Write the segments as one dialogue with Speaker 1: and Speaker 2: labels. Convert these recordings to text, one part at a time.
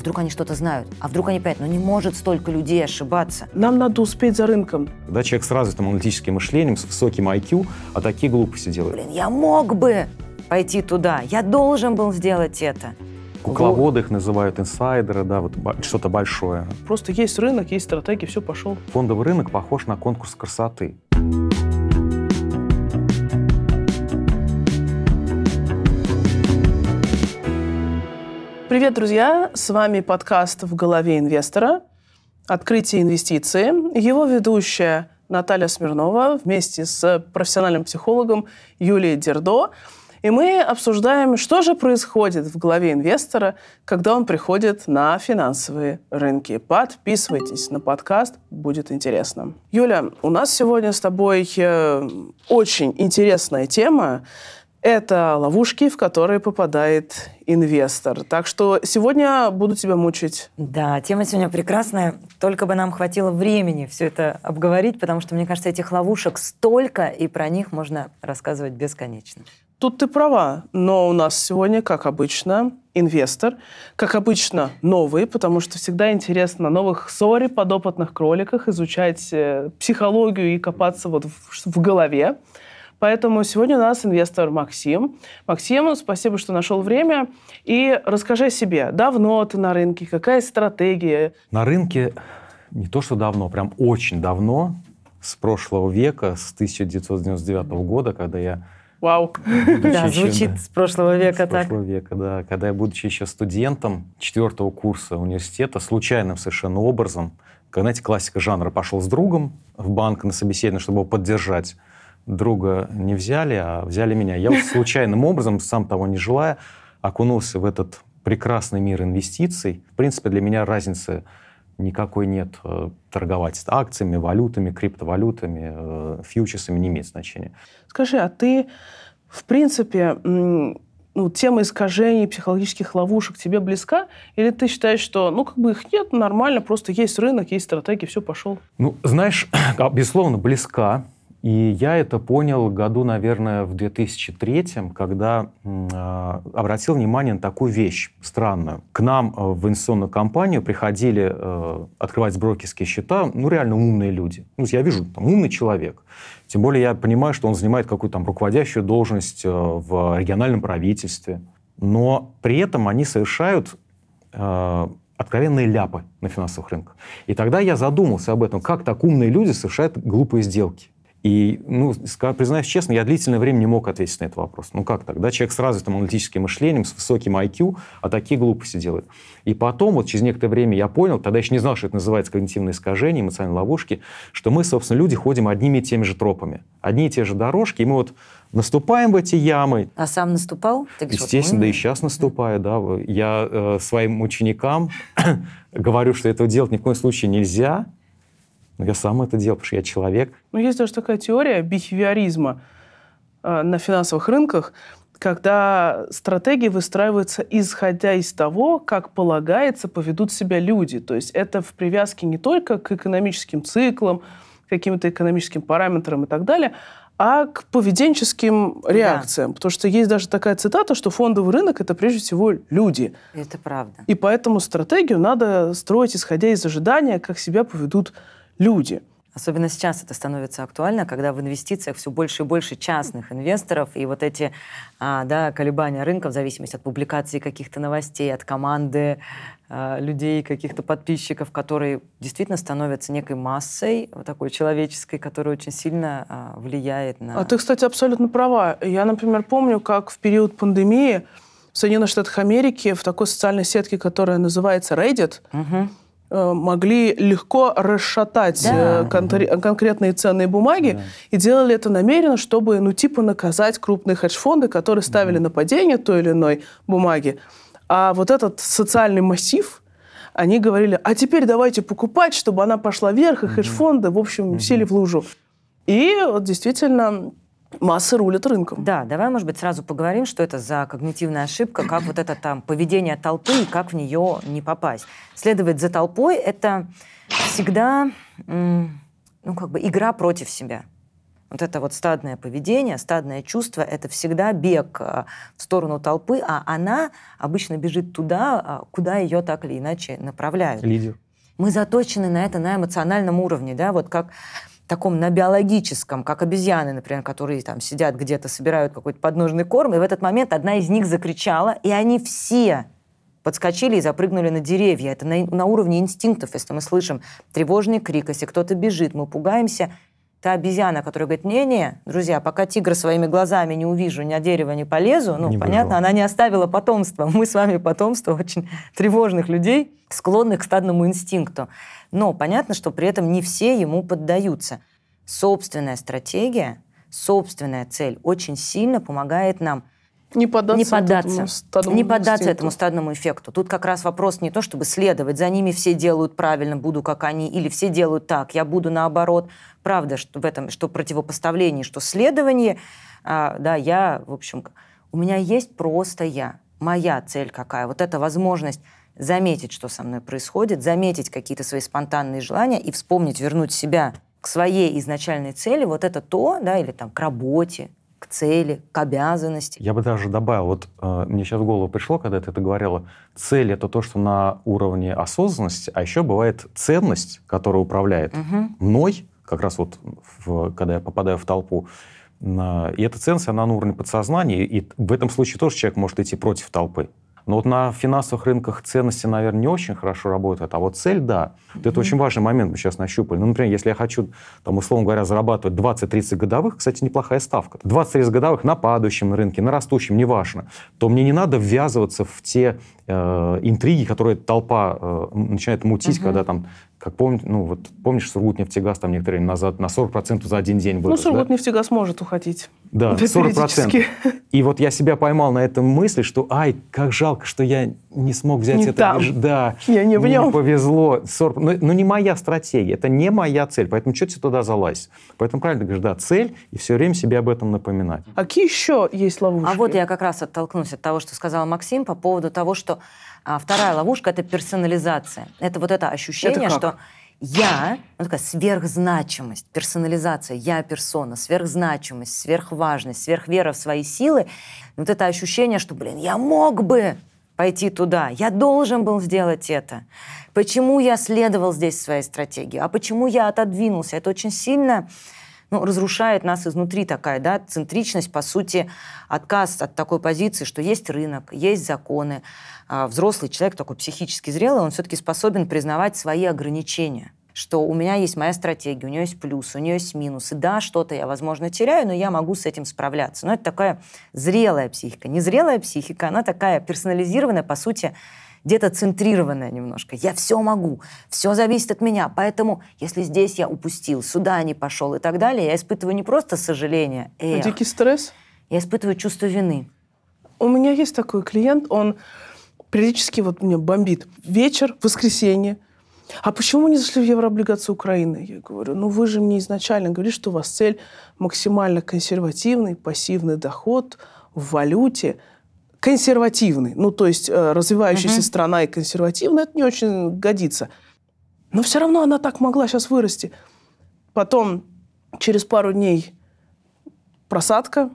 Speaker 1: вдруг они что-то знают? А вдруг они понимают, ну не может столько людей ошибаться.
Speaker 2: Нам надо успеть за рынком.
Speaker 3: Да, человек с развитым аналитическим мышлением, с высоким IQ, а такие глупости делают.
Speaker 1: Блин, я мог бы пойти туда, я должен был сделать это.
Speaker 3: Кукловоды их называют, инсайдеры, да, вот что-то большое.
Speaker 2: Просто есть рынок, есть стратегия, все, пошел.
Speaker 3: Фондовый рынок похож на конкурс красоты.
Speaker 2: Привет, друзья! С вами подкаст «В голове инвестора. Открытие инвестиции». Его ведущая Наталья Смирнова вместе с профессиональным психологом Юлией Дердо. И мы обсуждаем, что же происходит в голове инвестора, когда он приходит на финансовые рынки. Подписывайтесь на подкаст, будет интересно. Юля, у нас сегодня с тобой э, очень интересная тема. Это ловушки, в которые попадает инвестор. Так что сегодня буду тебя мучить.
Speaker 1: Да, тема сегодня прекрасная. Только бы нам хватило времени все это обговорить, потому что, мне кажется, этих ловушек столько, и про них можно рассказывать бесконечно.
Speaker 2: Тут ты права, но у нас сегодня, как обычно, инвестор, как обычно, новый, потому что всегда интересно на новых сори, подопытных кроликах изучать э, психологию и копаться вот в, в голове. Поэтому сегодня у нас инвестор Максим. Максим, спасибо, что нашел время. И расскажи о себе. Давно ты на рынке? Какая стратегия?
Speaker 3: На рынке не то что давно, прям очень давно, с прошлого века, с 1999 года, когда я...
Speaker 2: Вау.
Speaker 1: Да,
Speaker 3: Еще,
Speaker 1: звучит
Speaker 3: да.
Speaker 1: с прошлого века
Speaker 3: С
Speaker 1: так.
Speaker 3: прошлого века, да. Когда я, будучи еще студентом четвертого курса университета, случайным совершенно образом, когда, знаете, классика жанра, пошел с другом в банк на собеседование, чтобы его поддержать, друга не взяли, а взяли меня. Я вот случайным образом, сам того не желая, окунулся в этот прекрасный мир инвестиций. В принципе, для меня разницы никакой нет. Э, Торговать акциями, валютами, криптовалютами, э, фьючерсами не имеет значения.
Speaker 2: Скажи, а ты, в принципе, ну, тема искажений, психологических ловушек тебе близка? Или ты считаешь, что, ну, как бы их нет, нормально, просто есть рынок, есть стратегия, все, пошел?
Speaker 3: Ну, знаешь, а, безусловно, близка. И я это понял году, наверное, в 2003, когда а, обратил внимание на такую вещь странную. К нам э, в инвестиционную компанию приходили э, открывать брокерские счета, ну, реально умные люди. Ну, я вижу, там, умный человек. Тем более я понимаю, что он занимает какую-то там руководящую должность э, в региональном правительстве. Но при этом они совершают э, откровенные ляпы на финансовых рынках. И тогда я задумался об этом, как так умные люди совершают глупые сделки. И, ну, признаюсь честно, я длительное время не мог ответить на этот вопрос. Ну как так? Да? Человек с развитым аналитическим мышлением, с высоким IQ, а такие глупости делает. И потом, вот через некоторое время я понял, тогда еще не знал, что это называется когнитивное искажение, эмоциональные ловушки, что мы, собственно, люди ходим одними и теми же тропами. Одни и те же дорожки, и мы вот наступаем в эти ямы,
Speaker 1: А сам наступал? Ты говоришь, вот
Speaker 3: Естественно,
Speaker 1: мы-
Speaker 3: да и сейчас наступаю, да. Я э, своим ученикам говорю, что этого делать ни в коем случае нельзя, но я сам это делал, потому что я человек.
Speaker 2: Ну, есть даже такая теория бихевиоризма э, на финансовых рынках, когда стратегии выстраиваются исходя из того, как полагается поведут себя люди. То есть это в привязке не только к экономическим циклам, каким-то экономическим параметрам и так далее, а к поведенческим реакциям. Потому что есть даже такая цитата, что фондовый рынок — это прежде всего люди.
Speaker 1: Это правда.
Speaker 2: И поэтому стратегию надо строить, исходя из ожидания, как себя поведут люди.
Speaker 1: Особенно сейчас это становится актуально, когда в инвестициях все больше и больше частных инвесторов, и вот эти а, да, колебания рынка в зависимости от публикации каких-то новостей, от команды а, людей, каких-то подписчиков, которые действительно становятся некой массой, вот такой человеческой, которая очень сильно а, влияет на...
Speaker 2: А ты, кстати, абсолютно права. Я, например, помню, как в период пандемии в Соединенных Штатах Америки в такой социальной сетке, которая называется Reddit,
Speaker 1: Мгм.
Speaker 2: Э, могли легко расшатать
Speaker 1: Да.
Speaker 2: э, контр- конкретные ценные бумаги
Speaker 3: Да.
Speaker 2: и делали это намеренно, чтобы, ну, типа, наказать крупные хедж-фонды, которые ставили на падение той или иной бумаги. А вот этот социальный массив, они говорили, а теперь давайте покупать, чтобы она пошла вверх, и хедж-фонды, в общем, сели в лужу. И вот действительно массы рулят рынком.
Speaker 1: Да, давай, может быть, сразу поговорим, что это за когнитивная ошибка, как вот это там поведение толпы и как в нее не попасть. Следовать за толпой — это всегда, ну, как бы игра против себя. Вот это вот стадное поведение, стадное чувство, это всегда бег э, в сторону толпы, а она обычно бежит туда, а, куда ее так или иначе направляют.
Speaker 3: Лидер.
Speaker 1: Мы заточены на это на эмоциональном уровне, да, вот как таком на биологическом, как обезьяны, например, которые там сидят где-то, собирают какой-то подножный корм, и в этот момент одна из них закричала, и они все подскочили и запрыгнули на деревья. Это на, на уровне инстинктов, если мы слышим тревожный крик, если кто-то бежит, мы пугаемся, та обезьяна, которая говорит, не-не, друзья, пока тигра своими глазами не увижу, ни на дерево не полезу, ну,
Speaker 3: Не
Speaker 1: понятно,
Speaker 3: выживу.
Speaker 1: она не оставила потомства. Мы с вами потомство очень тревожных людей, склонных к стадному инстинкту. Но понятно, что при этом не все ему поддаются. Собственная стратегия, собственная цель очень сильно помогает нам
Speaker 2: Не поддаться,
Speaker 1: не поддаться,
Speaker 2: этому стадному
Speaker 1: не поддаться
Speaker 2: инстинкту.
Speaker 1: этому стадному эффекту. Тут как раз вопрос не то, чтобы следовать, за ними все делают правильно, буду как они, или все делают так, я буду наоборот. Правда, что в этом, что противопоставление, что следование, а, да, я, в общем, у меня есть просто я, моя цель какая, вот эта возможность заметить, что со мной происходит, заметить какие-то свои спонтанные желания и вспомнить, вернуть себя к своей изначальной цели, вот это то, да, или там к работе, к цели, к обязанности.
Speaker 3: Я бы даже добавил, вот э, мне сейчас в голову пришло, когда ты это говорила, цель — это то, что на уровне осознанности, а еще бывает ценность, которая управляет
Speaker 1: Мгм.
Speaker 3: мной, как раз вот в- когда я попадаю в толпу, на- и эта ценность, она на уровне подсознания, и в этом случае тоже человек может идти против толпы. Но вот на финансовых рынках ценности, наверное, не очень хорошо работают, а вот цель, да. Вот Это очень важный момент мы сейчас нащупали. Ну, например, если я хочу, там, условно говоря, зарабатывать 20-30 годовых, кстати, неплохая ставка, 20-30 годовых на падающем рынке, на растущем, неважно, то мне не надо ввязываться в те э, интриги, которые толпа э, начинает мутить,
Speaker 1: Мгм.
Speaker 3: когда там, как помнишь, ну вот помнишь, Сургутнефтегаз там некоторое время назад на 40% за один день
Speaker 2: Ну,
Speaker 3: вырос, да?
Speaker 2: Сургутнефтегаз может уходить.
Speaker 3: Да,
Speaker 2: Да,
Speaker 3: 40%.
Speaker 2: периодически.
Speaker 3: И вот я себя поймал на этом мысли, что, ай, как жалко, что я не смог взять
Speaker 2: Не
Speaker 3: это.
Speaker 2: там.
Speaker 3: Да,
Speaker 2: Я не в
Speaker 3: мне
Speaker 2: нем.
Speaker 3: повезло. 40 Ну, ну, не моя стратегия, это не моя цель, поэтому что тебе туда залазить? Поэтому правильно ты говоришь, да, цель, и все время себе об этом напоминать.
Speaker 2: А какие еще есть ловушки?
Speaker 1: А вот я как раз оттолкнусь от того, что сказал Максим по поводу того, что а, вторая ловушка — это персонализация. Это вот это ощущение,
Speaker 2: Это как?
Speaker 1: что я, ну, такая сверхзначимость, персонализация, я персона, сверхзначимость, сверхважность, сверхвера в свои силы. Вот это ощущение, что, блин, я мог бы пойти туда, я должен был сделать это. Почему я следовал здесь своей стратегии? А почему я отодвинулся? Это очень сильно ну, разрушает нас изнутри такая, да, центричность, по сути, отказ от такой позиции, что есть рынок, есть законы. А взрослый человек, такой психически зрелый, он все-таки способен признавать свои ограничения что у меня есть моя стратегия, у нее есть плюсы, у нее есть минусы. Да, что-то я, возможно, теряю, но я могу с этим справляться. Но это такая зрелая психика. Незрелая психика, она такая персонализированная, по сути, где-то центрированная немножко. Я все могу, все зависит от меня. Поэтому, если здесь я упустил, сюда не пошел и так далее, я испытываю не просто сожаление, эх,
Speaker 2: Дикий стресс?
Speaker 1: я испытываю чувство вины.
Speaker 2: У меня есть такой клиент, он периодически вот меня бомбит. Вечер, воскресенье. А почему вы не зашли в еврооблигацию Украины? Я говорю, ну вы же мне изначально говорили, что у вас цель максимально консервативный пассивный доход в валюте. Консервативный. Ну, то есть э, развивающаяся
Speaker 1: Мгм.
Speaker 2: страна и консервативная, это не очень годится. Но все равно она так могла сейчас вырасти. Потом, через пару дней, просадка.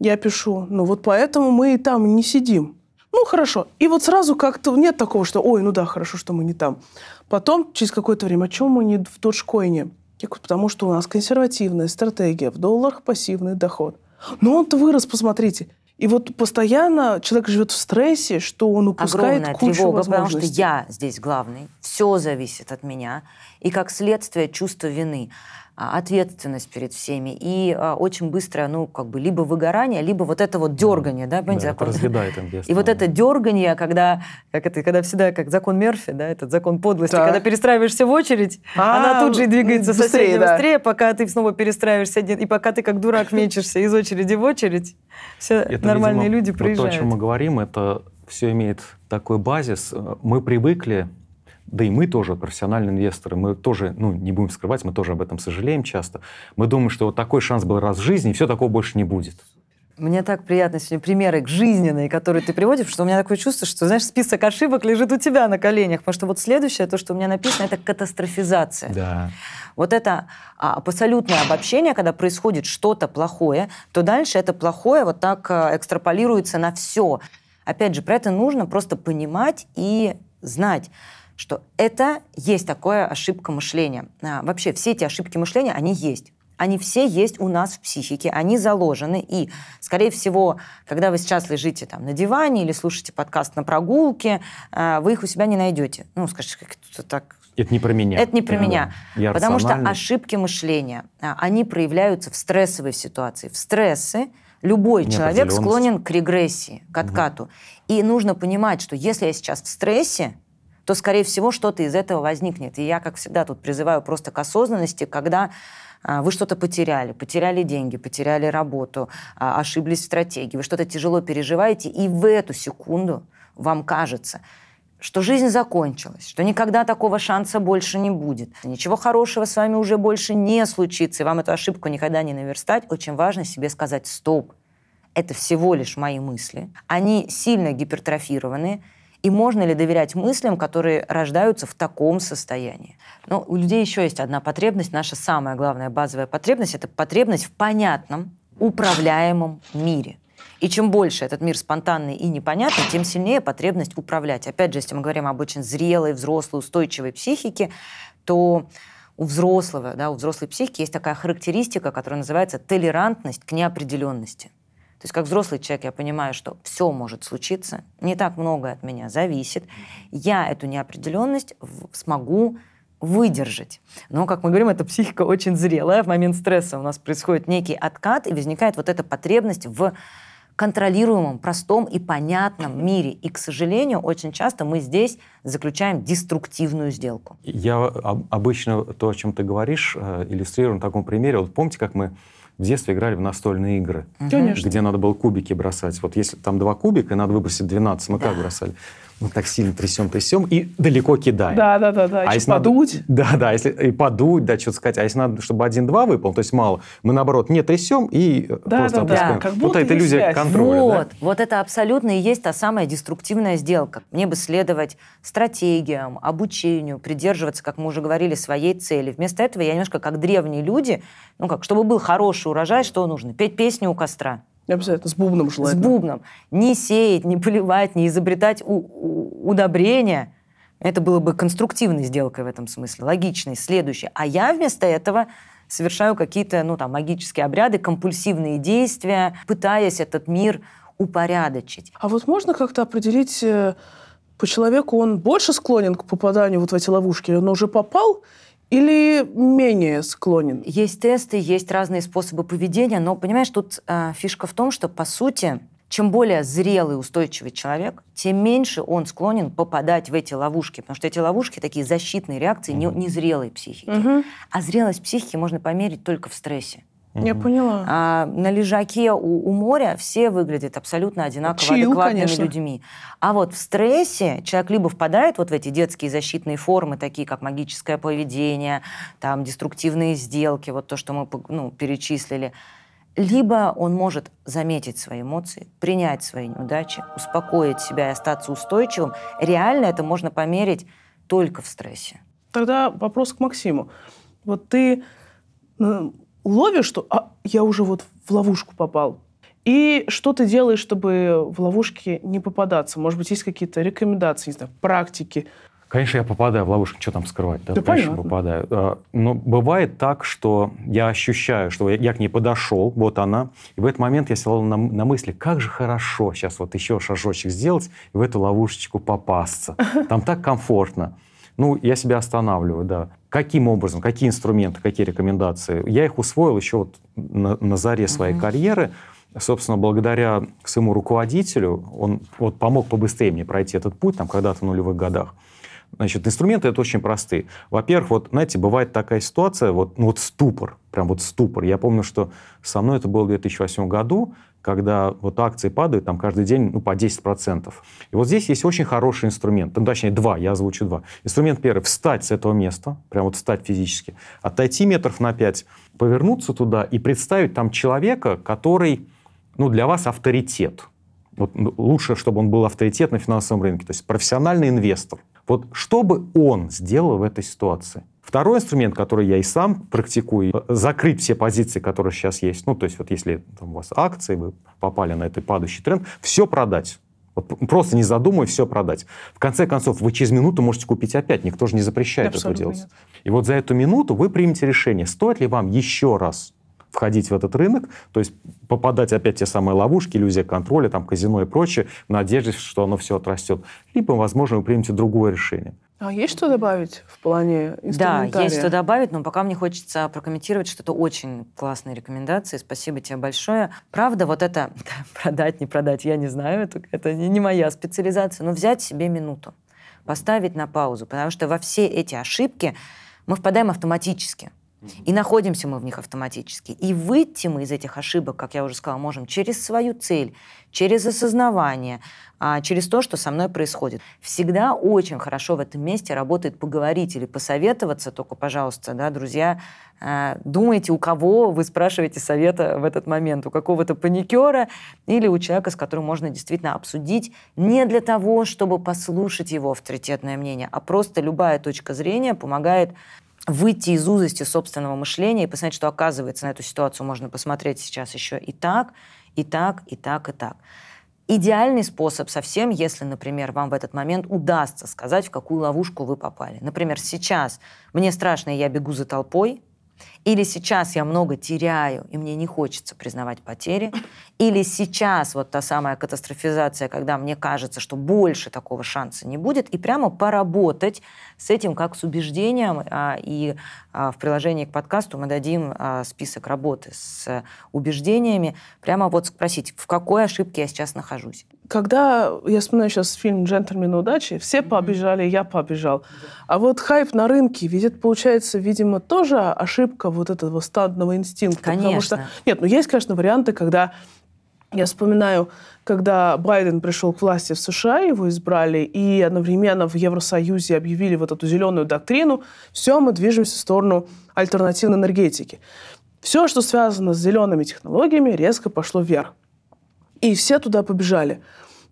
Speaker 2: Я пишу, ну вот поэтому мы и там не сидим. Ну, хорошо. И вот сразу как-то нет такого, что, ой, ну да, хорошо, что мы не там. Потом, через какое-то время, а чем мы не в Доджкоине? Я говорю, потому что у нас консервативная стратегия, в долларах пассивный доход. Но он-то вырос, посмотрите. И вот постоянно человек живет в стрессе, что он упускает
Speaker 1: Огромная
Speaker 2: кучу
Speaker 1: тревога, потому что я здесь главный, все зависит от меня, и как следствие чувство вины, ответственность перед всеми, и а, очень быстро, ну, как бы, либо выгорание, либо вот это вот дергание, да, понимаете,
Speaker 3: Да, это
Speaker 1: закон?
Speaker 3: разъедает инвестора.
Speaker 1: И вот это дергание, когда, как это, когда всегда, как закон Мерфи, да, этот закон подлости,
Speaker 2: Так.
Speaker 1: когда перестраиваешься в очередь,
Speaker 2: А,
Speaker 1: она тут же и двигается
Speaker 2: быстрее,
Speaker 1: соседнее
Speaker 2: да.
Speaker 1: быстрее, пока ты снова перестраиваешься один, и пока ты как дурак мечешься из очереди в очередь, все
Speaker 3: Это,
Speaker 1: нормальные
Speaker 3: видимо,
Speaker 1: люди
Speaker 3: вот то,
Speaker 1: приезжают.
Speaker 3: о чем мы говорим, это все имеет такой базис. Мы привыкли, да и мы тоже, профессиональные инвесторы, мы тоже, ну, не будем скрывать, мы тоже об этом сожалеем часто. Мы думаем, что вот такой шанс был раз в жизни, и все такого больше не будет.
Speaker 1: Мне так приятно сегодня примеры жизненные, которые ты приводишь, что у меня такое чувство, что, знаешь, список ошибок лежит у тебя на коленях. Потому что вот следующее, то, что у меня написано, это катастрофизация.
Speaker 3: Да.
Speaker 1: Вот это а, абсолютное обобщение, когда происходит что-то плохое, то дальше это плохое вот так а, экстраполируется на все. Опять же, про это нужно просто понимать и знать что это есть такое ошибка мышления. А, вообще все эти ошибки мышления, они есть. Они все есть у нас в психике, они заложены. И, скорее всего, когда вы сейчас лежите там на диване или слушаете подкаст на прогулке, а, вы их у себя не найдете. Ну, скажите, как это так
Speaker 3: это не про меня.
Speaker 1: Это не про меня. Я Потому что ошибки мышления, а, они проявляются в стрессовой ситуации. В стрессы любой человек склонен к регрессии, к откату. Угу. И нужно понимать, что если я сейчас в стрессе, то, скорее всего, что-то из этого возникнет. И я, как всегда, тут призываю просто к осознанности, когда а, вы что-то потеряли, потеряли деньги, потеряли работу, а, ошиблись в стратегии, вы что-то тяжело переживаете, и в эту секунду вам кажется, что жизнь закончилась, что никогда такого шанса больше не будет, ничего хорошего с вами уже больше не случится, и вам эту ошибку никогда не наверстать, очень важно себе сказать «стоп». Это всего лишь мои мысли. Они сильно гипертрофированы, и можно ли доверять мыслям, которые рождаются в таком состоянии? Но у людей еще есть одна потребность, наша самая главная базовая потребность – это потребность в понятном, управляемом мире. И чем больше этот мир спонтанный и непонятный, тем сильнее потребность управлять. Опять же, если мы говорим об очень зрелой, взрослой, устойчивой психике, то у взрослого, да, у взрослой психики есть такая характеристика, которая называется толерантность к неопределенности. То есть как взрослый человек я понимаю, что все может случиться, не так многое от меня зависит. Я эту неопределенность смогу выдержать. Но, как мы говорим, эта психика очень зрелая. В момент стресса у нас происходит некий откат, и возникает вот эта потребность в контролируемом, простом и понятном мире. И, к сожалению, очень часто мы здесь заключаем деструктивную сделку.
Speaker 3: Я обычно то, о чем ты говоришь, э, иллюстрирую на таком примере. Вот помните, как мы в детстве играли в настольные игры,
Speaker 2: Конечно.
Speaker 3: где надо было кубики бросать. Вот если там два кубика, и надо выбросить 12, мы да. как бросали? Мы так сильно трясем, трясем и далеко кидаем.
Speaker 2: Да, да, да, да.
Speaker 3: А если подуть? Надо, да, да, если и подуть, да, что-то сказать. А если надо, чтобы один-два выпал, то есть мало, мы наоборот не трясем и
Speaker 2: да, просто да, опускаем. Да, как будто вот
Speaker 3: эта иллюзия связь. контроля.
Speaker 1: Вот,
Speaker 3: да?
Speaker 1: вот это абсолютно и есть та самая деструктивная сделка. Мне бы следовать стратегиям, обучению, придерживаться, как мы уже говорили, своей цели. Вместо этого я немножко как древние люди, ну как, чтобы был хороший урожай, что нужно? Петь песню у костра.
Speaker 2: Обязательно, с бубном желательно.
Speaker 1: С бубном. Не сеять, не поливать, не изобретать у, у, удобрения. Это было бы конструктивной сделкой в этом смысле, логичной, следующей. А я вместо этого совершаю какие-то, ну, там, магические обряды, компульсивные действия, пытаясь этот мир упорядочить.
Speaker 2: А вот можно как-то определить э, по человеку, он больше склонен к попаданию вот в эти ловушки? Он уже попал или менее склонен?
Speaker 1: Есть тесты, есть разные способы поведения, но, понимаешь, тут э, фишка в том, что, по сути, чем более зрелый, устойчивый человек, тем меньше он склонен попадать в эти ловушки, потому что эти ловушки такие защитные реакции не, незрелой психики. Угу. А зрелость психики можно померить только в стрессе.
Speaker 2: Я поняла.
Speaker 1: А, на лежаке у, у моря все выглядят абсолютно одинаково Чил, адекватными конечно. людьми. А вот в стрессе человек либо впадает вот в эти детские защитные формы, такие как магическое поведение, там деструктивные сделки, вот то, что мы ну, перечислили, либо он может заметить свои эмоции, принять свои неудачи, успокоить себя и остаться устойчивым. Реально это можно померить только в стрессе.
Speaker 2: Тогда вопрос к Максиму. Вот ты ловишь, что а, я уже вот в ловушку попал. И что ты делаешь, чтобы в ловушки не попадаться? Может быть, есть какие-то рекомендации, не знаю, практики?
Speaker 3: Конечно, я попадаю в ловушку, что там скрывать?
Speaker 2: Да, да конечно, понятно.
Speaker 3: попадаю. А, но бывает так, что я ощущаю, что я к ней подошел, вот она, и в этот момент я сел на, на мысли, как же хорошо сейчас вот еще шажочек сделать и в эту ловушечку попасться. Там так комфортно. Ну, я себя останавливаю, да. Каким образом, какие инструменты, какие рекомендации? Я их усвоил еще вот на, на заре своей mm-hmm. карьеры. Собственно, благодаря своему руководителю, он вот помог побыстрее мне пройти этот путь, там, когда-то в нулевых годах. Значит, инструменты это очень простые. Во-первых, вот, знаете, бывает такая ситуация, вот, ну, вот ступор, прям вот ступор. Я помню, что со мной это было в 2008 году, когда вот акции падают там каждый день ну, по 10%. И вот здесь есть очень хороший инструмент, ну, точнее два, я озвучу два. Инструмент первый – встать с этого места, прям вот встать физически, отойти метров на 5, повернуться туда и представить там человека, который ну, для вас авторитет. Вот ну, лучше, чтобы он был авторитет на финансовом рынке, то есть профессиональный инвестор. Вот что бы он сделал в этой ситуации? Второй инструмент, который я и сам практикую, закрыть все позиции, которые сейчас есть. Ну, то есть вот если там, у вас акции, вы попали на этот падающий тренд, все продать. Вот просто не задумывая, все продать. В конце концов, вы через минуту можете купить опять. Никто же не запрещает
Speaker 2: Абсолютно
Speaker 3: это делать.
Speaker 2: нет.
Speaker 3: И вот за эту минуту вы примете решение, стоит ли вам еще раз входить в этот рынок, то есть попадать опять в те самые ловушки, иллюзия контроля, там, казино и прочее, в надежде, что оно все отрастет. Либо, возможно, вы примете другое решение.
Speaker 2: А есть что добавить в плане
Speaker 1: Да,
Speaker 2: инструментария?
Speaker 1: есть что добавить, но пока мне хочется прокомментировать, что это очень классные рекомендации. Спасибо тебе большое. Правда, вот это продать, не продать, я не знаю, это, это не, не моя специализация, но взять себе минуту, поставить на паузу, потому что во все эти ошибки мы впадаем автоматически. И находимся мы в них автоматически. И выйти мы из этих ошибок, как я уже сказала, можем через свою цель, через осознавание, а, через то, что со мной происходит. Всегда очень хорошо в этом месте работает поговорить или посоветоваться, только, пожалуйста, да, друзья, э, думайте, у кого вы спрашиваете совета в этот момент, у какого-то паникера или у человека, с которым можно действительно обсудить, не для того, чтобы послушать его авторитетное мнение, а просто любая точка зрения помогает выйти из узости собственного мышления и посмотреть, что оказывается на эту ситуацию можно посмотреть сейчас еще и так, и так, и так, и так. Идеальный способ совсем, если, например, вам в этот момент удастся сказать, в какую ловушку вы попали. Например, сейчас мне страшно, и я бегу за толпой, или сейчас я много теряю, и мне не хочется признавать потери. Или сейчас вот та самая катастрофизация, когда мне кажется, что больше такого шанса не будет. И прямо поработать с этим как с убеждением. а, И а, в приложении к подкасту мы дадим а, список работы с убеждениями. Прямо вот спросить, в какой ошибке я сейчас нахожусь.
Speaker 2: Когда я вспоминаю сейчас фильм «Джентльмены удачи», все побежали, я побежал. А вот хайп на рынке, это получается, видимо, тоже ошибка вот этого стадного инстинкта. Потому что,
Speaker 1: Конечно.
Speaker 2: нет, ну есть, конечно, варианты, когда я вспоминаю, когда Байден пришел к власти в США, его избрали, и одновременно в Евросоюзе объявили вот эту зеленую доктрину, все, мы движемся в сторону альтернативной энергетики. Все, что связано с зелеными технологиями, резко пошло вверх. И все туда побежали.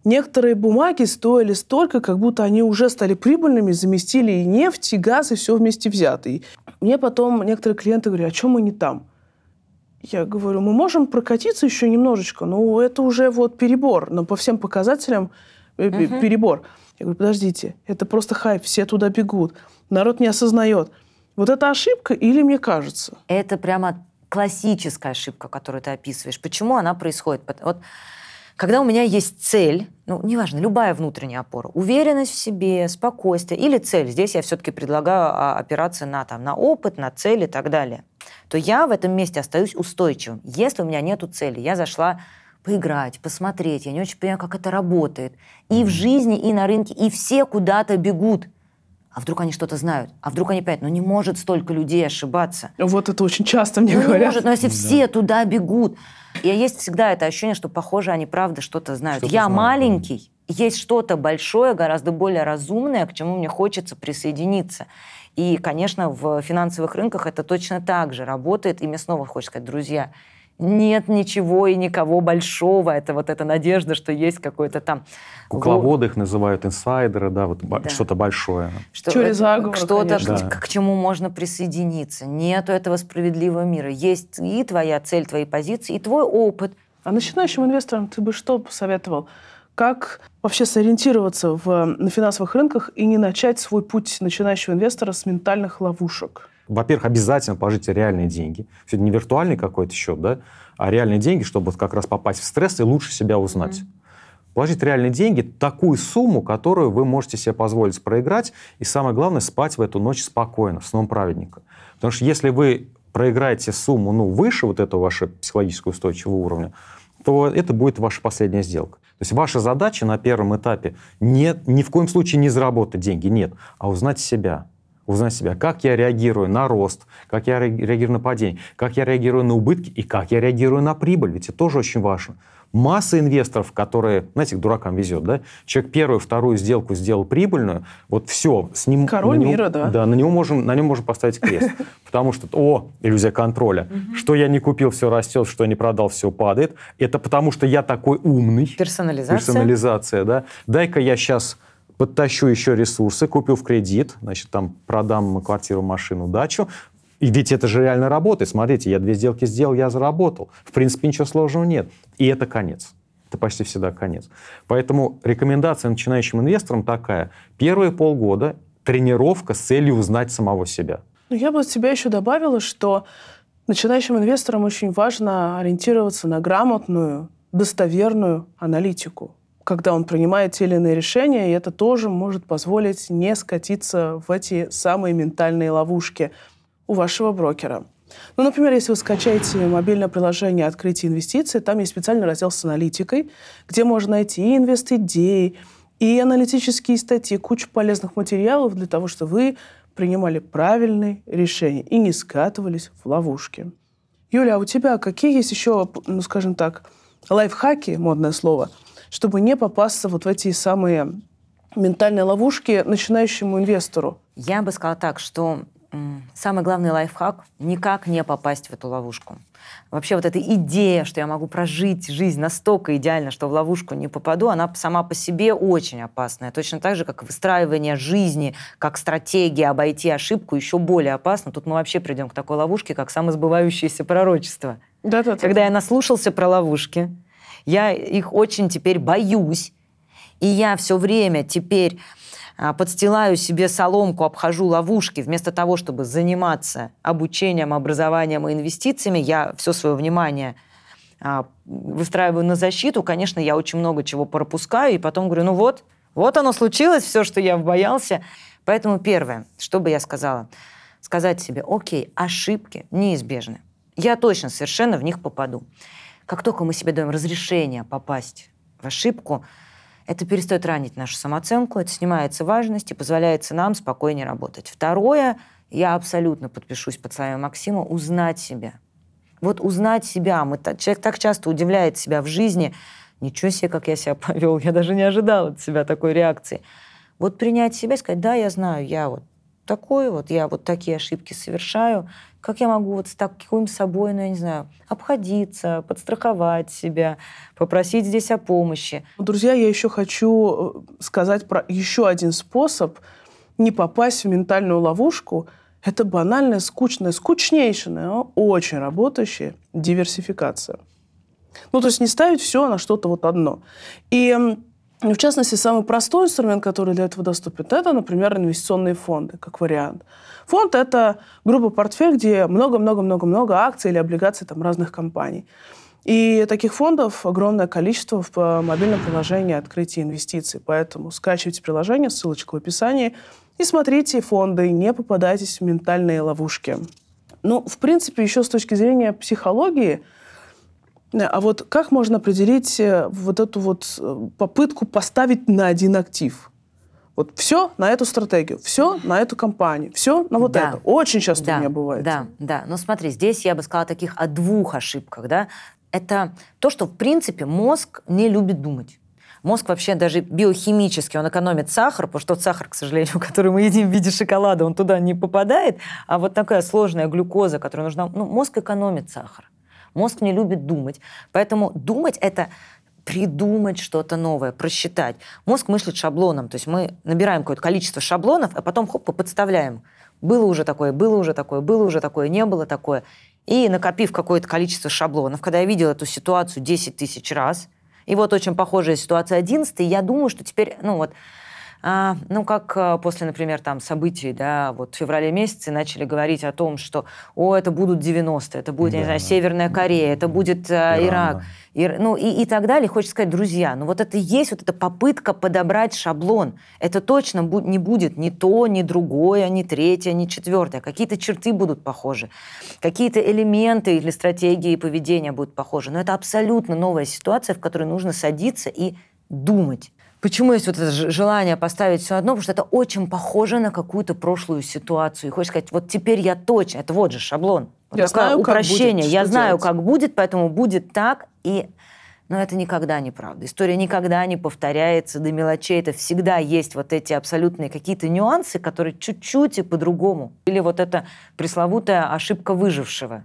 Speaker 2: Некоторые бумаги стоили столько, как будто они уже стали прибыльными, заместили и нефть, и газ, и все вместе взято. И мне потом некоторые клиенты говорят, а чем мы не там? Я говорю, мы можем прокатиться еще немножечко, но это уже вот перебор, но по всем показателям пе- перебор. Я говорю, подождите, это просто хайп, все туда бегут, народ не осознает. Вот это ошибка или мне кажется?
Speaker 1: Это прямо классическая ошибка, которую ты описываешь. Почему она происходит? Вот когда у меня есть цель, ну, неважно, любая внутренняя опора, уверенность в себе, спокойствие или цель, здесь я все-таки предлагаю а, опираться на, там, на опыт, на цель и так далее, то я в этом месте остаюсь устойчивым. Если у меня нету цели, я зашла поиграть, посмотреть, я не очень понимаю, как это работает. И в жизни, и на рынке, и все куда-то бегут. А вдруг они что-то знают? А вдруг они понимают, ну не может столько людей ошибаться.
Speaker 2: Вот это очень часто мне
Speaker 1: Ну, не
Speaker 2: говорят.
Speaker 1: может, но если все туда бегут. И есть всегда это ощущение, что, похоже, они правда что-то знают.
Speaker 3: Что-то
Speaker 1: Я
Speaker 3: знают, да.
Speaker 1: маленький, есть что-то большое, гораздо более разумное, к чему мне хочется присоединиться. И, конечно, в финансовых рынках это точно так же работает. И мне снова хочется сказать, друзья, нет ничего и никого большого. Это вот эта надежда, что есть какой-то там...
Speaker 3: Кукловоды их называют, инсайдеры, да, вот
Speaker 1: Да.
Speaker 3: что-то большое.
Speaker 1: Что что-то, к, к чему можно присоединиться. Нету этого справедливого мира. Есть и твоя цель, твои позиции, и твой опыт.
Speaker 2: А начинающим инвесторам ты бы что посоветовал? Как вообще сориентироваться в, на финансовых рынках и не начать свой путь начинающего инвестора с ментальных ловушек?
Speaker 3: Во-первых, обязательно положите реальные деньги. Все это не виртуальный какой-то счет, да, а реальные деньги, чтобы как раз попасть в стресс и лучше себя узнать. Положить реальные деньги, такую сумму, которую вы можете себе позволить проиграть, и самое главное, спать в эту ночь спокойно, сном праведника. Потому что если вы проиграете сумму ну, выше вот этого вашего психологического устойчивого уровня, то это будет ваша последняя сделка. То есть ваша задача на первом этапе не, ни в коем случае не заработать деньги, нет, а узнать себя. Узнать себя, как я реагирую на рост, как я реагирую на падение, как я реагирую на убытки и как я реагирую на прибыль. Ведь это тоже очень важно. Масса инвесторов, которые, знаете, к дуракам везет, да? Человек первую, вторую сделку сделал прибыльную, вот все, с ним...
Speaker 2: Король
Speaker 3: него,
Speaker 2: мира, да.
Speaker 3: Да, на, него можем, на нем можем поставить крест. Потому что, о, иллюзия контроля. Что я не купил, все растет, что я не продал, все падает. Это потому что я такой умный.
Speaker 1: Персонализация.
Speaker 3: Персонализация, да. Дай-ка я сейчас подтащу еще ресурсы, купил в кредит, значит, там продам квартиру, машину, дачу, и ведь это же реально работает. Смотрите, я две сделки сделал, я заработал. В принципе, ничего сложного нет. И это конец. Это почти всегда конец. Поэтому рекомендация начинающим инвесторам такая. Первые полгода тренировка с целью узнать самого себя.
Speaker 2: Ну, я бы от себя еще добавила, что начинающим инвесторам очень важно ориентироваться на грамотную, достоверную аналитику когда он принимает те или иные решения, и это тоже может позволить не скатиться в эти самые ментальные ловушки у вашего брокера. Ну, например, если вы скачаете мобильное приложение «Открытие инвестиций», там есть специальный раздел с аналитикой, где можно найти и инвест-идеи, и аналитические статьи, кучу полезных материалов для того, чтобы вы принимали правильные решения и не скатывались в ловушки. Юля, а у тебя какие есть еще, ну, скажем так, лайфхаки, модное слово, чтобы не попасться вот в эти самые ментальные ловушки начинающему инвестору?
Speaker 1: Я бы сказала так, что самый главный лайфхак – никак не попасть в эту ловушку. Вообще вот эта идея, что я могу прожить жизнь настолько идеально, что в ловушку не попаду, она сама по себе очень опасная. Точно так же, как выстраивание жизни, как стратегия обойти ошибку еще более опасно. Тут мы вообще придем к такой ловушке, как самосбывающееся пророчество.
Speaker 2: Да, да, да.
Speaker 1: Когда я наслушался про ловушки, я их очень теперь боюсь, и я все время теперь а, подстилаю себе соломку, обхожу ловушки, вместо того, чтобы заниматься обучением, образованием и инвестициями, я все свое внимание а, выстраиваю на защиту. Конечно, я очень много чего пропускаю, и потом говорю, ну вот, вот оно случилось, все, что я боялся. Поэтому первое, что бы я сказала, сказать себе, окей, ошибки неизбежны. Я точно совершенно в них попаду. Как только мы себе даем разрешение попасть в ошибку, это перестает ранить нашу самооценку, это снимается важность и позволяет нам спокойнее работать. Второе, я абсолютно подпишусь под словами Максима, узнать себя. Вот узнать себя. Мы, человек так часто удивляет себя в жизни. Ничего себе, как я себя повел. Я даже не ожидал от себя такой реакции. Вот принять себя и сказать, да, я знаю, я вот такой вот, я вот такие ошибки совершаю. Как я могу вот с таким собой, ну, я не знаю, обходиться, подстраховать себя, попросить здесь о помощи?
Speaker 2: Друзья, я еще хочу э, сказать про еще один способ не попасть в ментальную ловушку. Это банальная, скучная, скучнейшая, но очень работающая диверсификация. Ну, то есть не ставить все на что-то вот одно. И в частности, самый простой инструмент, который для этого доступен, это, например, инвестиционные фонды, как вариант. Фонд – это группа портфель, где много-много-много-много акций или облигаций там, разных компаний. И таких фондов огромное количество в э, мобильном приложении «Открытие инвестиций». Поэтому скачивайте приложение, ссылочка в описании, и смотрите фонды, не попадайтесь в ментальные ловушки. Ну, в принципе, еще с точки зрения психологии – а вот как можно определить э, вот эту вот э, попытку поставить на один актив? Вот все на эту стратегию, все на эту компанию, все на вот да. это. Очень часто
Speaker 1: да,
Speaker 2: у меня бывает.
Speaker 1: Да, да. Но смотри, здесь я бы сказала таких о двух ошибках, да. Это то, что в принципе мозг не любит думать. Мозг вообще даже биохимически, он экономит сахар, потому что тот сахар, к сожалению, который мы едим в виде шоколада, он туда не попадает, а вот такая сложная глюкоза, которая нужна, ну, мозг экономит сахар. Мозг не любит думать. Поэтому думать — это придумать что-то новое, просчитать. Мозг мыслит шаблоном. То есть мы набираем какое-то количество шаблонов, а потом хоп, подставляем. Было уже такое, было уже такое, было уже такое, не было такое. И накопив какое-то количество шаблонов, когда я видела эту ситуацию 10 тысяч раз, и вот очень похожая ситуация 11 я думаю, что теперь, ну вот, а, ну, как а, после, например, там событий, да, вот в феврале месяце начали говорить о том, что, о, это будут 90-е, это будет, да, я не знаю, Северная Корея, это будет а, Иран, Ирак, Ир, ну, и, и так далее. Хочется сказать, друзья, ну, вот это есть вот эта попытка подобрать шаблон. Это точно не будет ни то, ни другое, ни третье, ни четвертое. Какие-то черты будут похожи, какие-то элементы или стратегии поведения будут похожи. Но это абсолютно новая ситуация, в которой нужно садиться и думать Почему есть вот это желание поставить все одно? Потому что это очень похоже на какую-то прошлую ситуацию. И хочешь сказать, вот теперь я точно, это вот же шаблон. Вот
Speaker 2: я знаю,
Speaker 1: упрощение.
Speaker 2: Будет,
Speaker 1: я знаю,
Speaker 2: делать.
Speaker 1: как будет, поэтому будет так. И но это никогда не правда. История никогда не повторяется до мелочей. Это всегда есть вот эти абсолютные какие-то нюансы, которые чуть-чуть и по-другому. Или вот эта пресловутая ошибка выжившего.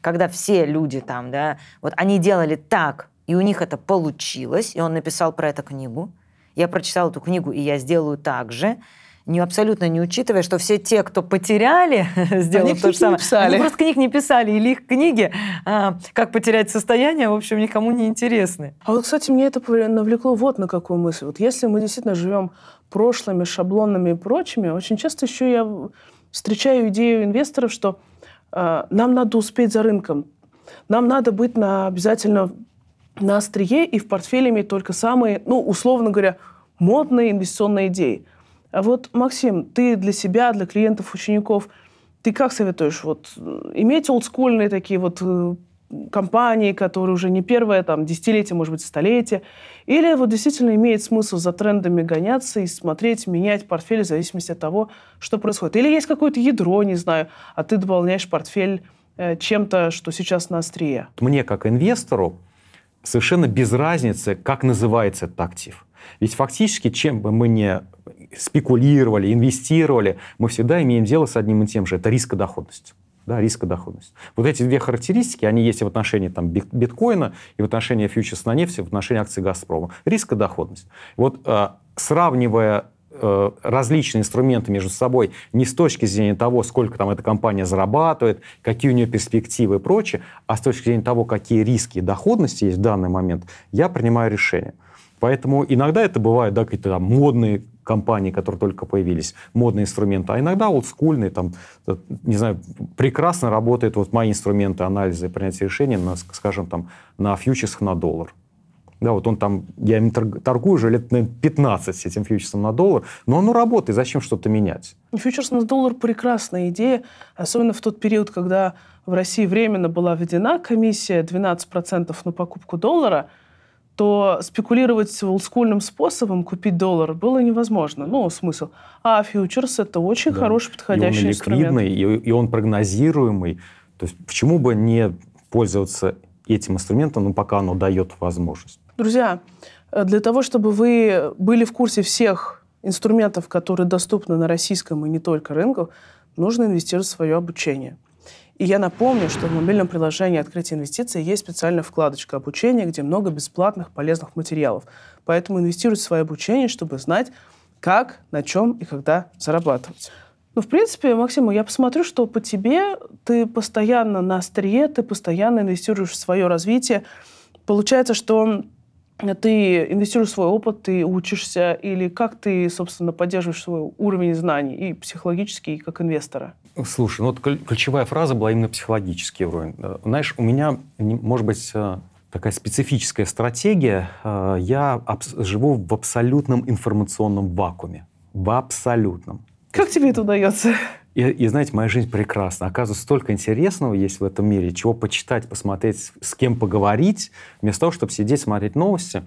Speaker 1: Когда все люди там, да, вот они делали так, и у них это получилось, и он написал про это книгу. Я прочитала эту книгу, и я сделаю так же не, абсолютно не учитывая, что все те, кто потеряли, сделав то же самое,
Speaker 2: писали.
Speaker 1: они просто книг не писали, или их книги а, «Как потерять состояние», в общем, никому не интересны.
Speaker 2: А вот, кстати, мне это навлекло вот на какую мысль. Вот если мы действительно живем прошлыми, шаблонами и прочими, очень часто еще я встречаю идею инвесторов, что э, нам надо успеть за рынком, нам надо быть на, обязательно на острие и в портфеле иметь только самые, ну, условно говоря, модные инвестиционные идеи – а вот, Максим, ты для себя, для клиентов, учеников, ты как советуешь? Вот иметь олдскульные такие вот э, компании, которые уже не первое там, десятилетие, может быть, столетие, или вот действительно имеет смысл за трендами гоняться и смотреть, менять портфель в зависимости от того, что происходит. Или есть какое-то ядро, не знаю, а ты дополняешь портфель э, чем-то, что сейчас на острие.
Speaker 3: Мне, как инвестору, совершенно без разницы, как называется этот актив. Ведь фактически, чем бы мы не спекулировали, инвестировали, мы всегда имеем дело с одним и тем же. Это рискодоходность. Да, рискодоходность. Вот эти две характеристики, они есть и в отношении там, биткоина, и в отношении фьючерс на нефть, и в отношении акций «Газпрома». Рискодоходность. Вот э, сравнивая э, различные инструменты между собой не с точки зрения того, сколько там эта компания зарабатывает, какие у нее перспективы и прочее, а с точки зрения того, какие риски и доходности есть в данный момент, я принимаю решение. Поэтому иногда это бывают да, какие-то там модные компании, которые только появились, модные инструменты, а иногда олдскульные, там, э, не знаю, прекрасно работают вот мои инструменты анализа и принятия решений, на, скажем, там, на фьючерсах на доллар. Да, вот он там, я им торгую уже лет наверное, 15 с этим фьючерсом на доллар, но оно работает, зачем что-то менять?
Speaker 2: Фьючерс на доллар – прекрасная идея, особенно в тот период, когда в России временно была введена комиссия 12% на покупку доллара – то спекулировать олдскульным способом, купить доллар, было невозможно. Ну, смысл. А фьючерс – это очень да. хороший, подходящий
Speaker 3: и он
Speaker 2: инструмент.
Speaker 3: И, и он прогнозируемый. То есть почему бы не пользоваться этим инструментом, ну, пока оно дает возможность?
Speaker 2: Друзья, э, для того, чтобы вы были в курсе всех инструментов, которые доступны на российском и не только рынку, нужно инвестировать в свое обучение – и я напомню, что в мобильном приложении «Открытие инвестиций» есть специальная вкладочка обучения, где много бесплатных полезных материалов. Поэтому инвестируйте в свое обучение, чтобы знать, как, на чем и когда зарабатывать. Ну, в принципе, Максим, я посмотрю, что по тебе ты постоянно на острие, ты постоянно инвестируешь в свое развитие. Получается, что ты инвестируешь в свой опыт, ты учишься, или как ты, собственно, поддерживаешь свой уровень знаний и психологический, и как инвестора?
Speaker 3: Слушай, ну вот ключевая фраза была именно психологический уровень. Э, знаешь, у меня, может быть, э, такая специфическая стратегия. Э, я живу в абсолютном информационном вакууме. В абсолютном.
Speaker 2: Как тебе это удается?
Speaker 3: И, и знаете, моя жизнь прекрасна. Оказывается, столько интересного есть в этом мире, чего почитать, посмотреть, с кем поговорить, вместо того, чтобы сидеть, смотреть новости.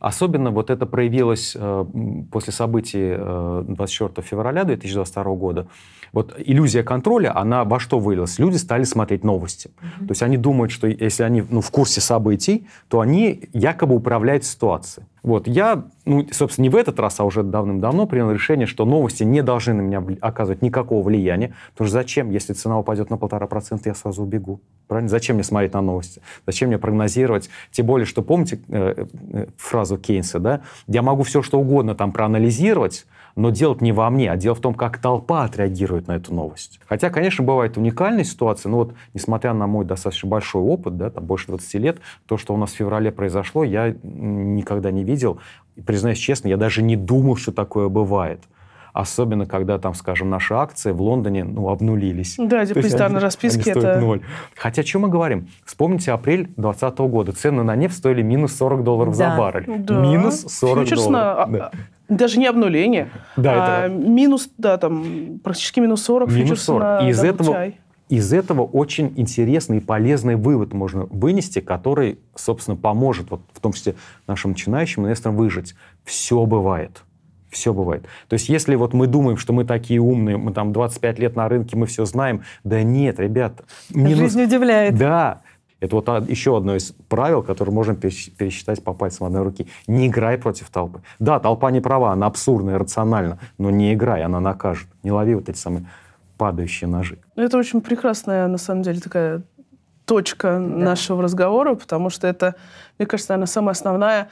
Speaker 3: Особенно вот это проявилось э, после событий э, 24 февраля 2022 года. Вот иллюзия контроля, она во что вылилась? Люди стали смотреть новости. Mm-hmm. То есть они думают, что если они ну, в курсе событий, то они якобы управляют ситуацией. Вот, я, ну, собственно, не в этот раз, а уже давным-давно принял решение, что новости не должны на меня оказывать никакого влияния, потому что зачем, если цена упадет на полтора процента, я сразу убегу, правильно? Зачем мне смотреть на новости? Зачем мне прогнозировать? Тем более, что помните э, э, фразу Кейнса, да? Я могу все, что угодно там проанализировать, но дело не во мне, а дело в том, как толпа отреагирует на эту новость. Хотя, конечно, бывают уникальные ситуации, но вот, несмотря на мой достаточно большой опыт, да, там больше 20 лет, то, что у нас в феврале произошло, я никогда не видел. И, признаюсь честно, я даже не думал, что такое бывает. Особенно, когда там, скажем, наши акции в Лондоне ну, обнулились.
Speaker 2: Да, депозитарные расписки
Speaker 3: они это... ноль. Хотя, что мы говорим? Вспомните апрель 2020 года. Цены на нефть стоили минус 40 долларов да. за баррель. Да. Минус 40
Speaker 2: Фьючерс
Speaker 3: долларов.
Speaker 2: На... Да. Даже не обнуление, да, а это... минус, да, там, практически минус 40
Speaker 3: минус 40.
Speaker 2: на
Speaker 3: И из этого,
Speaker 2: чай.
Speaker 3: из этого очень интересный и полезный вывод можно вынести, который, собственно, поможет, вот, в том числе нашим начинающим инвесторам выжить. Все бывает. Все бывает. То есть если вот мы думаем, что мы такие умные, мы там 25 лет на рынке, мы все знаем, да нет, ребята.
Speaker 1: Жизнь нуж... удивляет.
Speaker 3: Да. Это вот еще одно из правил, которые можно пересчитать по пальцам одной руки. Не играй против толпы. Да, толпа не права, она абсурдна и рациональна, но не играй, она накажет. Не лови вот эти самые падающие ножи.
Speaker 2: Ну, это очень прекрасная, на самом деле, такая точка да. нашего разговора, потому что это, мне кажется, она самая основная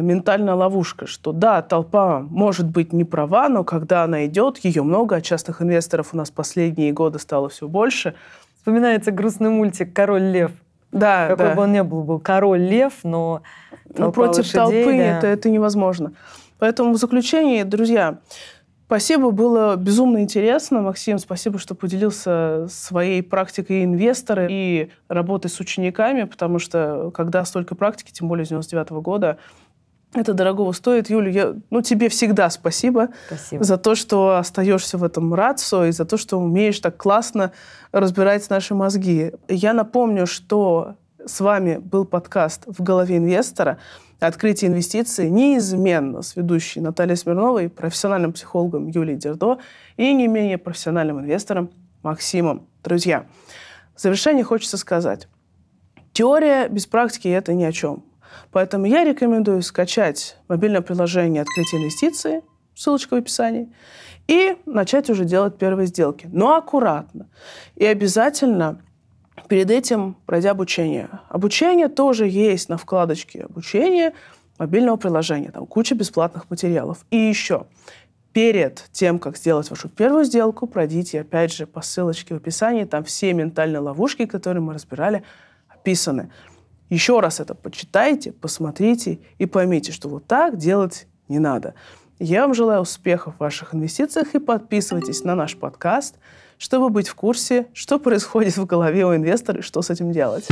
Speaker 2: ментальная ловушка, что да, толпа может быть не права, но когда она идет, ее много, а частных инвесторов у нас последние годы стало все больше.
Speaker 1: Вспоминается грустный мультик «Король лев».
Speaker 2: Да,
Speaker 1: Какой
Speaker 2: да.
Speaker 1: бы он ни был, был король лев, но
Speaker 2: но против
Speaker 1: лошадей,
Speaker 2: толпы
Speaker 1: да.
Speaker 2: это, это невозможно. Поэтому в заключение, друзья, спасибо, было безумно интересно. Максим, спасибо, что поделился своей практикой инвестора и работой с учениками, потому что когда столько практики, тем более с 99 -го года, это дорогого стоит. Юля, я, ну, тебе всегда спасибо,
Speaker 1: спасибо
Speaker 2: за то, что остаешься в этом рацио и за то, что умеешь так классно разбирать наши мозги. Я напомню, что с вами был подкаст «В голове инвестора» «Открытие инвестиций» неизменно с ведущей Натальей Смирновой, профессиональным психологом Юлией Дердо и не менее профессиональным инвестором Максимом. Друзья, в завершение хочется сказать. Теория без практики – это ни о чем. Поэтому я рекомендую скачать мобильное приложение «Открытие инвестиции», ссылочка в описании, и начать уже делать первые сделки. Но аккуратно. И обязательно перед этим пройдя обучение. Обучение тоже есть на вкладочке «Обучение» мобильного приложения. Там куча бесплатных материалов. И еще, перед тем, как сделать вашу первую сделку, пройдите, опять же, по ссылочке в описании. Там все ментальные ловушки, которые мы разбирали, описаны. Еще раз это почитайте, посмотрите и поймите, что вот так делать не надо. Я вам желаю успехов в ваших инвестициях и подписывайтесь на наш подкаст, чтобы быть в курсе, что происходит в голове у инвестора и что с этим делать.